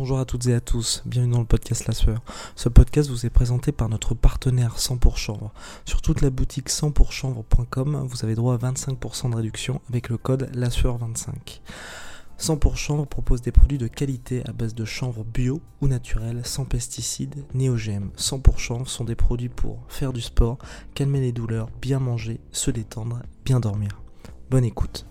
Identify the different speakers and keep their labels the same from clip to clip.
Speaker 1: Bonjour à toutes et à tous, bienvenue dans le podcast La Sueur. Ce podcast vous est présenté par notre partenaire 100 pour chanvre. Sur toute la boutique 100pourchanvre.com, vous avez droit à 25% de réduction avec le code La Sueur 25 100 pour chanvre propose des produits de qualité à base de chanvre bio ou naturel, sans pesticides ni OGM. 100 pour chanvre sont des produits pour faire du sport, calmer les douleurs, bien manger, se détendre, bien dormir. Bonne écoute.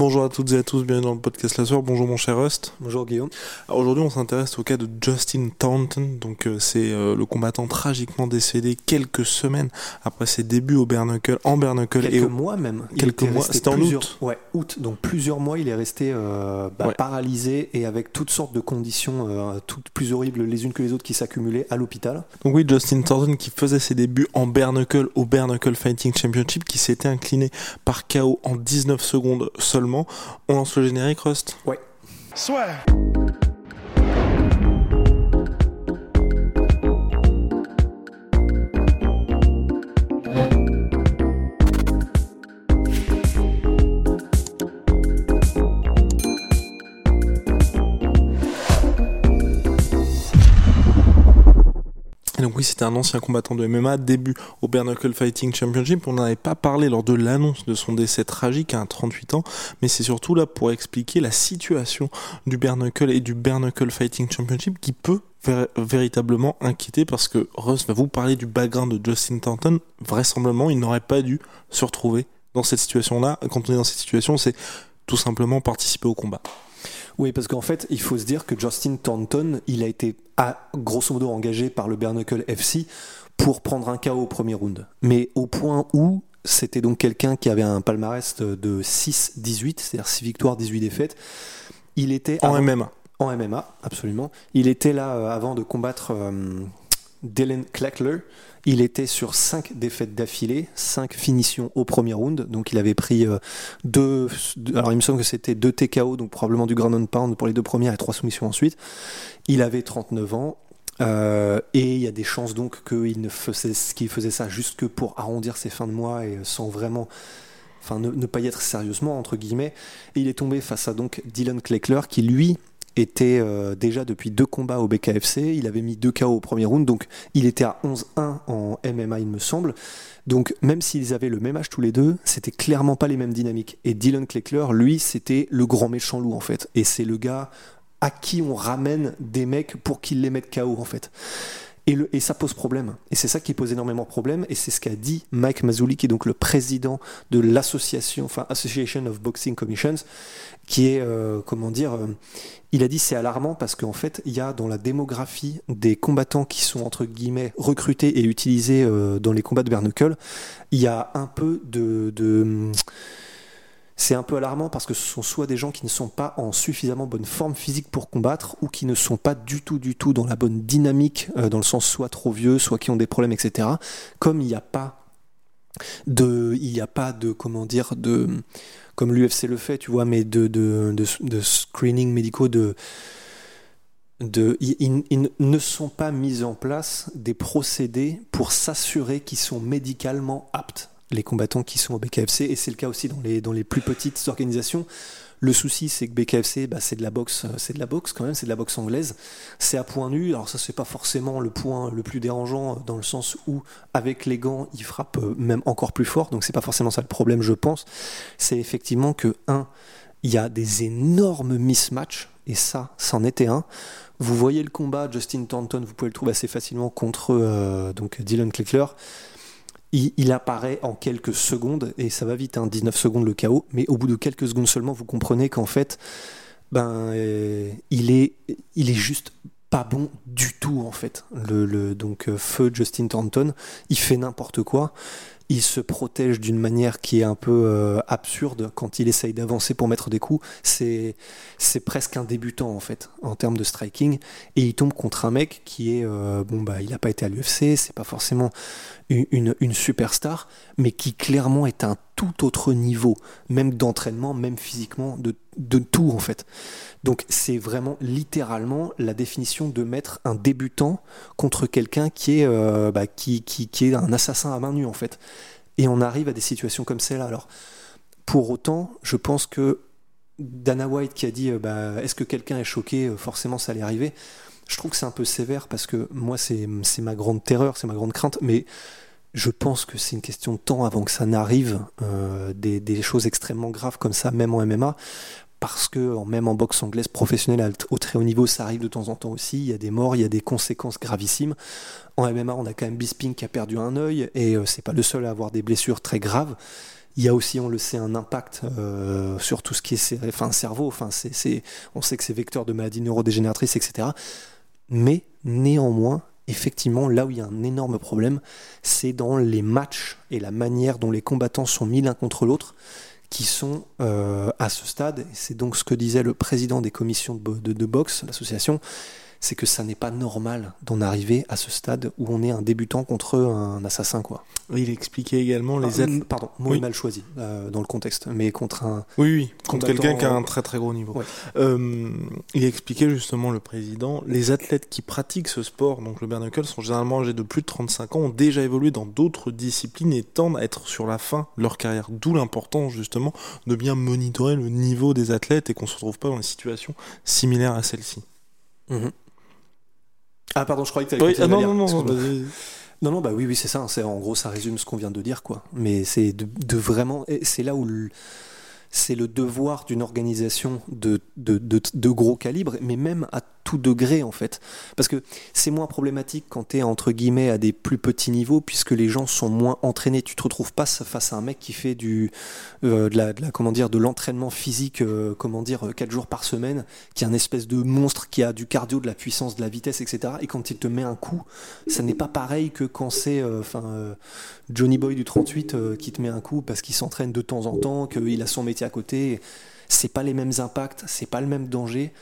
Speaker 1: Bonjour à toutes et à tous, bienvenue dans le podcast La Soeur. Bonjour mon cher Rust.
Speaker 2: Bonjour Guillaume.
Speaker 1: Aujourd'hui on s'intéresse au cas de Justin Taunton. Donc euh, c'est euh, le combattant tragiquement décédé quelques semaines après ses débuts au Bernacle, en Bernacle
Speaker 2: quelques
Speaker 1: et au...
Speaker 2: mois même.
Speaker 1: Quelques mois, c'était en août.
Speaker 2: Ouais, août. Donc plusieurs mois, il est resté euh, bah,
Speaker 1: Ouais.
Speaker 2: paralysé et avec toutes sortes de conditions, toutes plus horribles les unes que les autres, qui s'accumulaient à l'hôpital.
Speaker 1: Donc oui, Justin Thornton qui faisait ses débuts en bare knuckle au bare knuckle fighting championship, qui s'était incliné par KO en 19 secondes seulement. On lance le générique, Rust.
Speaker 2: Ouais.
Speaker 3: Swear.
Speaker 1: Oui, c'était un ancien combattant de MMA, début au bare knuckle fighting championship. On n'en avait pas parlé lors de l'annonce de son décès tragique à 38 ans, mais c'est surtout là pour expliquer la situation du bare knuckle et du bare knuckle fighting championship qui peut véritablement inquiéter parce que Russ va vous parler du background de Justin Thornton. Vraisemblablement, il n'aurait pas dû se retrouver dans cette situation-là. Quand on est dans cette situation, c'est tout simplement participer au combat.
Speaker 2: Oui, parce qu'en fait, il faut se dire que Justin Thornton, il a été à, grosso modo engagé par le Bernacle FC pour prendre un KO au premier round. Mais au point où c'était donc quelqu'un qui avait un palmarès de- de 6-18, c'est-à-dire 6 victoires, 18 défaites. Il était
Speaker 1: En
Speaker 2: avant-
Speaker 1: MMA.
Speaker 2: En MMA, absolument. Il était là euh, avant de combattre euh, Dylan Clackler. Il était sur 5 défaites d'affilée, 5 finitions au premier round. Donc il avait pris euh, deux, deux- Alors il me semble que c'était 2 TKO, donc probablement du ground and pound pour les deux premières et 3 soumissions ensuite. Il avait 39 ans. euh, et il y a des chances donc qu'il ne faisait, qu'il faisait ça juste que pour arrondir ses fins de mois et sans vraiment enfin ne, ne pas y être sérieusement entre guillemets et il est tombé face à donc Dylan Kleckler qui lui était euh, déjà depuis deux combats au BKFC, il avait mis deux KO au premier round, donc il était à 11-1 en MMA il me semble. Donc même s'ils avaient le même âge tous les deux, c'était clairement pas les mêmes dynamiques. Et Dylan Kleckler, lui, c'était le grand méchant loup en fait. Et c'est le gars à qui on ramène des mecs pour qu'ils les mettent KO en fait. Et, ça pose problème. Et c'est ça qui pose énormément de problèmes. Et c'est ce qu'a dit Mike Mazzulli, qui est donc le président de l'association, enfin Association of Boxing Commissions, qui est, euh, comment dire, euh, il a dit c'est alarmant parce qu'en fait, il y a dans la démographie des combattants qui sont, entre guillemets, recrutés et utilisés euh, dans les combats de Bernacle, il y a un peu de... de c'est un peu alarmant parce que ce sont soit des gens qui ne sont pas en suffisamment bonne forme physique pour combattre ou qui ne sont pas du tout du tout dans la bonne dynamique euh, dans le sens soit trop vieux soit qui ont des problèmes etc comme il n'y a pas de il comment dire de comme l'UFC le fait tu vois mais de screening médicaux de ils ne sont pas mis en place des procédés pour s'assurer qu'ils sont médicalement aptes, les combattants qui sont au BKFC, et c'est le cas aussi dans les, dans les plus petites organisations. Le souci, c'est que BKFC, bah, c'est de la boxe, euh, c'est de la boxe quand même, c'est de la boxe anglaise. C'est à point nu. Alors ça, c'est pas forcément le point le plus dérangeant euh, dans le sens où, avec les gants, il frappe euh, même encore plus fort. Donc c'est pas forcément ça le problème, je pense. C'est effectivement que un, il y a des énormes mismatchs, et ça, c'en était un. Vous voyez le combat, Justin Thornton, vous pouvez le trouver assez facilement contre donc Dylan Kleckler. Il, apparaît en quelques secondes, et ça va vite, hein, 19 secondes le KO, mais au bout de quelques secondes seulement, vous comprenez qu'en fait, ben, euh, il, est, il est juste pas bon du tout, en fait. Le, le- donc, euh, feu Justin Thornton, il fait n'importe quoi. Il se protège d'une manière qui est un peu euh, absurde quand il essaye d'avancer pour mettre des coups. C'est c'est presque un débutant en fait en termes de striking et il tombe contre un mec qui est euh, bon bah il n'a pas été à l'UFC, c'est pas forcément une, une, une superstar, mais qui clairement est un tout autre niveau, même d'entraînement, même physiquement, de, de tout en fait. Donc c'est vraiment littéralement la définition de mettre un débutant contre quelqu'un qui est euh, bah, qui, qui, qui est un assassin à main nue en fait. Et on arrive à des situations comme celle-là. Alors pour autant, je pense que Dana White qui a dit euh, bah, est-ce que quelqu'un est choqué, euh, forcément ça allait arriver. Je trouve que c'est un peu sévère parce que moi c'est c'est ma grande terreur, c'est ma grande crainte, mais je pense que c'est une question de temps avant que ça n'arrive, euh, des, choses extrêmement graves comme ça, même en MMA, parce que même en boxe anglaise professionnelle au très haut niveau, ça arrive de temps en temps aussi. Il y a des morts, il y a des conséquences gravissimes. En MMA, on a quand même Bisping qui a perdu un œil, et euh, c'est pas le seul à avoir des blessures très graves. Il y a aussi, on le sait, un impact euh, sur tout ce qui est enfin, cerveau. Enfin, on sait que c'est vecteur de maladies neurodégénératrices, etc. Mais néanmoins, effectivement, là où il y a un énorme problème, c'est dans les matchs et la manière dont les combattants sont mis l'un contre l'autre qui sont euh, à ce stade. C'est donc ce que disait le président des commissions de boxe, l'association, c'est que ça n'est pas normal d'en arriver à ce stade où on est un débutant contre un assassin, quoi.
Speaker 1: Il expliquait également les
Speaker 2: Ah,
Speaker 1: athlètes.
Speaker 2: Pardon, mot
Speaker 1: Oui.
Speaker 2: mal choisi euh, dans le contexte, mais contre un.
Speaker 1: Oui, oui, contre quelqu'un qui a un très très gros niveau.
Speaker 2: Ouais.
Speaker 1: Euh, il expliquait justement, le président, les athlètes qui pratiquent ce sport, donc le bare knuckle, sont généralement âgés de plus de 35 ans, ont déjà évolué dans d'autres disciplines et tendent à être sur la fin de leur carrière. D'où l'importance justement de bien monitorer le niveau des athlètes et qu'on se retrouve pas dans des situations similaires à celle-ci.
Speaker 2: Ah, pardon, je croyais que tu
Speaker 1: Oui, ah non, non, non, vas-y.
Speaker 2: Non, non, bah oui, oui, c'est ça. C'est en gros, ça résume ce qu'on vient de dire, quoi. Mais c'est de, de vraiment, c'est là où le- c'est le devoir d'une organisation de, de, gros calibre, mais même à tout degré, en fait. Parce que c'est moins problématique quand tu es, entre guillemets, à des plus petits niveaux, puisque les gens sont moins entraînés. Tu te retrouves pas face à un mec qui fait du, euh, de la, de l'entraînement physique, euh, comment dire, euh, quatre jours par semaine, qui est un espèce de monstre qui a du cardio, de la puissance, de la vitesse, etc. Et quand il te met un coup, ça n'est pas pareil que quand c'est euh, euh, Johnny Boy du 38 euh, qui te met un coup parce qu'il s'entraîne de temps en temps, qu'il a son métier à côté. C'est pas les mêmes impacts, c'est pas le même danger.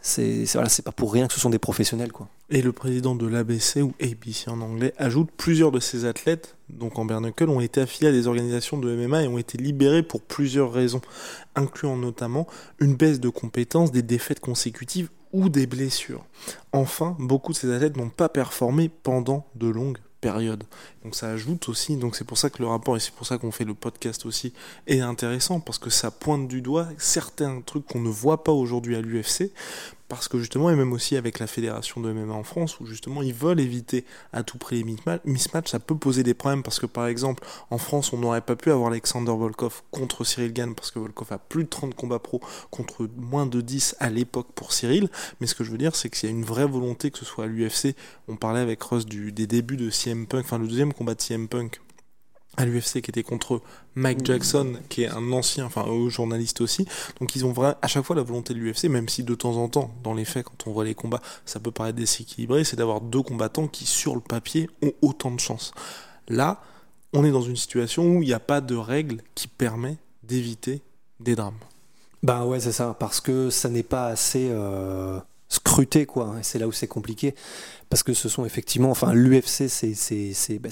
Speaker 2: C'est voilà, pas pour rien que ce sont des professionnels.
Speaker 1: Et le président de l'ABC, ou ABC en anglais, ajoute plusieurs de ces athlètes, donc en bare knuckle, ont été affiliés à des organisations de MMA et ont été libérés pour plusieurs raisons, incluant notamment une baisse de compétences, des défaites consécutives ou des blessures. Enfin, beaucoup de ces athlètes n'ont pas performé pendant de longues Donc ça ajoute aussi, donc c'est pour ça que le rapport, et c'est pour ça qu'on fait le podcast aussi, est intéressant, parce que ça pointe du doigt certains trucs qu'on ne voit pas aujourd'hui à l'UFC, parce que justement, et même aussi avec la fédération de MMA en France, où justement ils veulent éviter à tout prix les misma- mismatchs, ça peut poser des problèmes, parce que par exemple, en France, on n'aurait pas pu avoir Alexander Volkov contre Cyril Gann, parce que Volkov a plus de 30 combats pro contre moins de 10 à l'époque pour Cyril, mais ce que je veux dire, c'est qu'il y a une vraie volonté que ce soit à l'UFC, on parlait avec Russ du, des débuts de CM Punk, enfin le deuxième combat de CM Punk, à l'UFC qui était contre Mike Jackson qui est un ancien enfin journaliste aussi donc ils ont vra- à chaque fois la volonté de l'UFC même si de temps en temps dans les faits quand on voit les combats ça peut paraître déséquilibré c'est d'avoir deux combattants qui sur le papier ont autant de chances là on est dans une situation où il n'y a pas de règle qui permet d'éviter des drames
Speaker 2: Bah ouais, c'est ça, parce que ça n'est pas assez euh, scruté, quoi. Et c'est là où c'est compliqué. Parce que ce sont effectivement, enfin, l'UFC, c'est c'est- c'est- bah,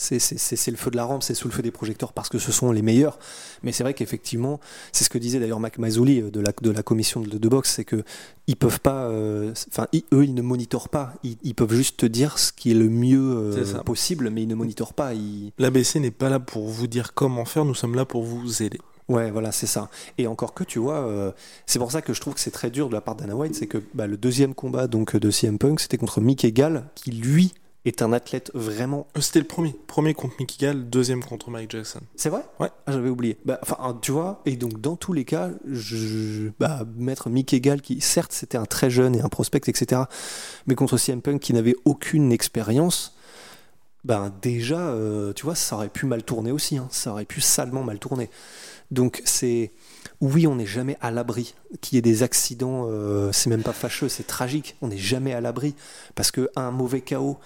Speaker 2: c'est- le feu de la rampe, c'est sous le feu des projecteurs parce que ce sont les meilleurs. Mais c'est vrai qu'effectivement, c'est ce que disait d'ailleurs Mac Mazzoli euh, de la, de la commission de, de boxe, c'est que ils peuvent pas, euh, enfin, eux, ils ne monitorent pas. Ils, ils peuvent juste te dire ce qui est le mieux euh, possible, mais ils ne monitorent pas. Ils,
Speaker 1: l'ABC n'est pas là pour vous dire comment faire nous sommes là pour vous aider
Speaker 2: Ouais, voilà, c'est ça. Et encore que, tu vois, euh, c'est pour ça que je trouve que c'est très dur de la part d'Anna White, c'est que bah, le deuxième combat donc de CM Punk, c'était contre Mickey Gall, qui lui est un athlète vraiment.
Speaker 1: Euh, c'était le premier premier contre Mickey Gall deuxième contre Mike Jackson
Speaker 2: C'est vrai?
Speaker 1: Ouais.
Speaker 2: Ah, j'avais oublié. Bah, Enfin, tu vois, et donc dans tous les cas, je, bah, mettre Mickey Gall, qui certes c'était un très jeune et un prospect, etc., mais contre CM Punk qui n'avait aucune expérience. Ben déjà, euh, tu vois, ça aurait pu mal tourner aussi, hein. ça aurait pu salement mal tourner. Donc c'est, oui, on n'est jamais à l'abri qu'il y ait des accidents, euh, c'est même pas fâcheux, c'est tragique, on n'est jamais à l'abri, parce que un mauvais chaos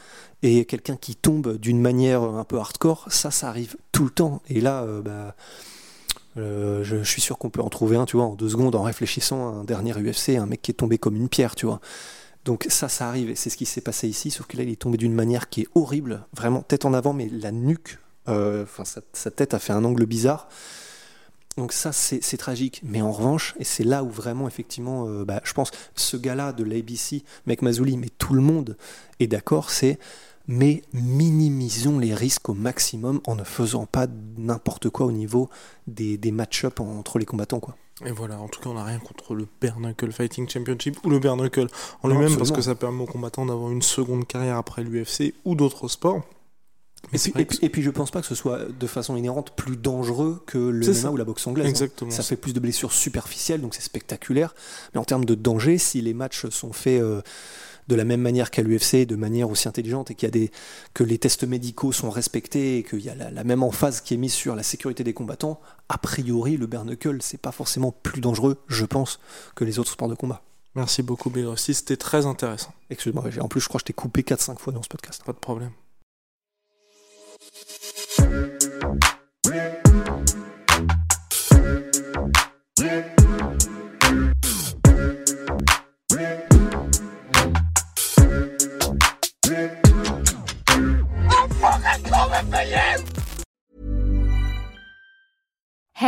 Speaker 2: et quelqu'un qui tombe d'une manière un peu hardcore, ça, ça arrive tout le temps. Et là, euh, bah, je, suis sûr qu'on peut en trouver un, tu vois, en deux secondes, en réfléchissant à un dernier UFC, un mec qui est tombé comme une pierre, tu vois. Donc ça, ça arrive, et c'est ce qui s'est passé ici, sauf que là, il est tombé d'une manière qui est horrible, vraiment tête en avant, mais la nuque, euh, sa, tête a fait un angle bizarre. Donc ça, c'est tragique. Mais en revanche, et c'est là où vraiment, effectivement, euh, bah, je pense, ce gars-là de l'ABC, Mec Mazouli, mais tout le monde est d'accord, c'est mais minimisons les risques au maximum en ne faisant pas n'importe quoi au niveau des, des match-up entre les combattants. Quoi.
Speaker 1: Et voilà, en tout cas, on n'a rien contre le Bare Fighting Championship ou le Bare en lui-même, parce que ça permet aux combattants d'avoir une seconde carrière après l'UFC ou d'autres sports.
Speaker 2: Et puis, et, puis, je pense pas que ce soit de façon inhérente plus dangereux que le MMA ou la boxe anglaise. Hein.
Speaker 1: Exactement.
Speaker 2: Ça fait plus de blessures superficielles, donc c'est spectaculaire. Mais en termes de danger, si les matchs sont faits euh, de la même manière qu'à l'UFC, de manière aussi intelligente, et qu'il y a des, que les tests médicaux sont respectés, et qu'il y a la, même emphase qui est mise sur la sécurité des combattants, a priori, le bare c'est pas forcément plus dangereux, je pense, que les autres sports de combat.
Speaker 1: Merci beaucoup, Bill C'était très intéressant.
Speaker 2: Excuse-moi, en plus, je crois que je t'ai coupé 4-5 fois dans ce podcast.
Speaker 1: Pas de problème.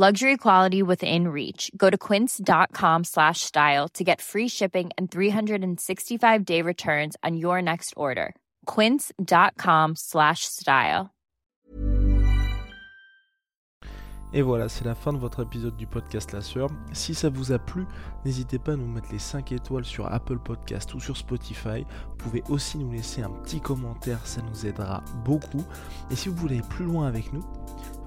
Speaker 3: luxury quality within reach go to quince.com slash style to get free shipping and 365 day returns on your next order quince.com slash style
Speaker 1: Et voilà, c'est la fin de votre épisode du podcast La Sœur. Si ça vous a plu, n'hésitez pas à nous mettre les 5 étoiles sur Apple Podcast ou sur Spotify. Vous pouvez aussi nous laisser un petit commentaire, ça nous aidera beaucoup. Et si vous voulez aller plus loin avec nous,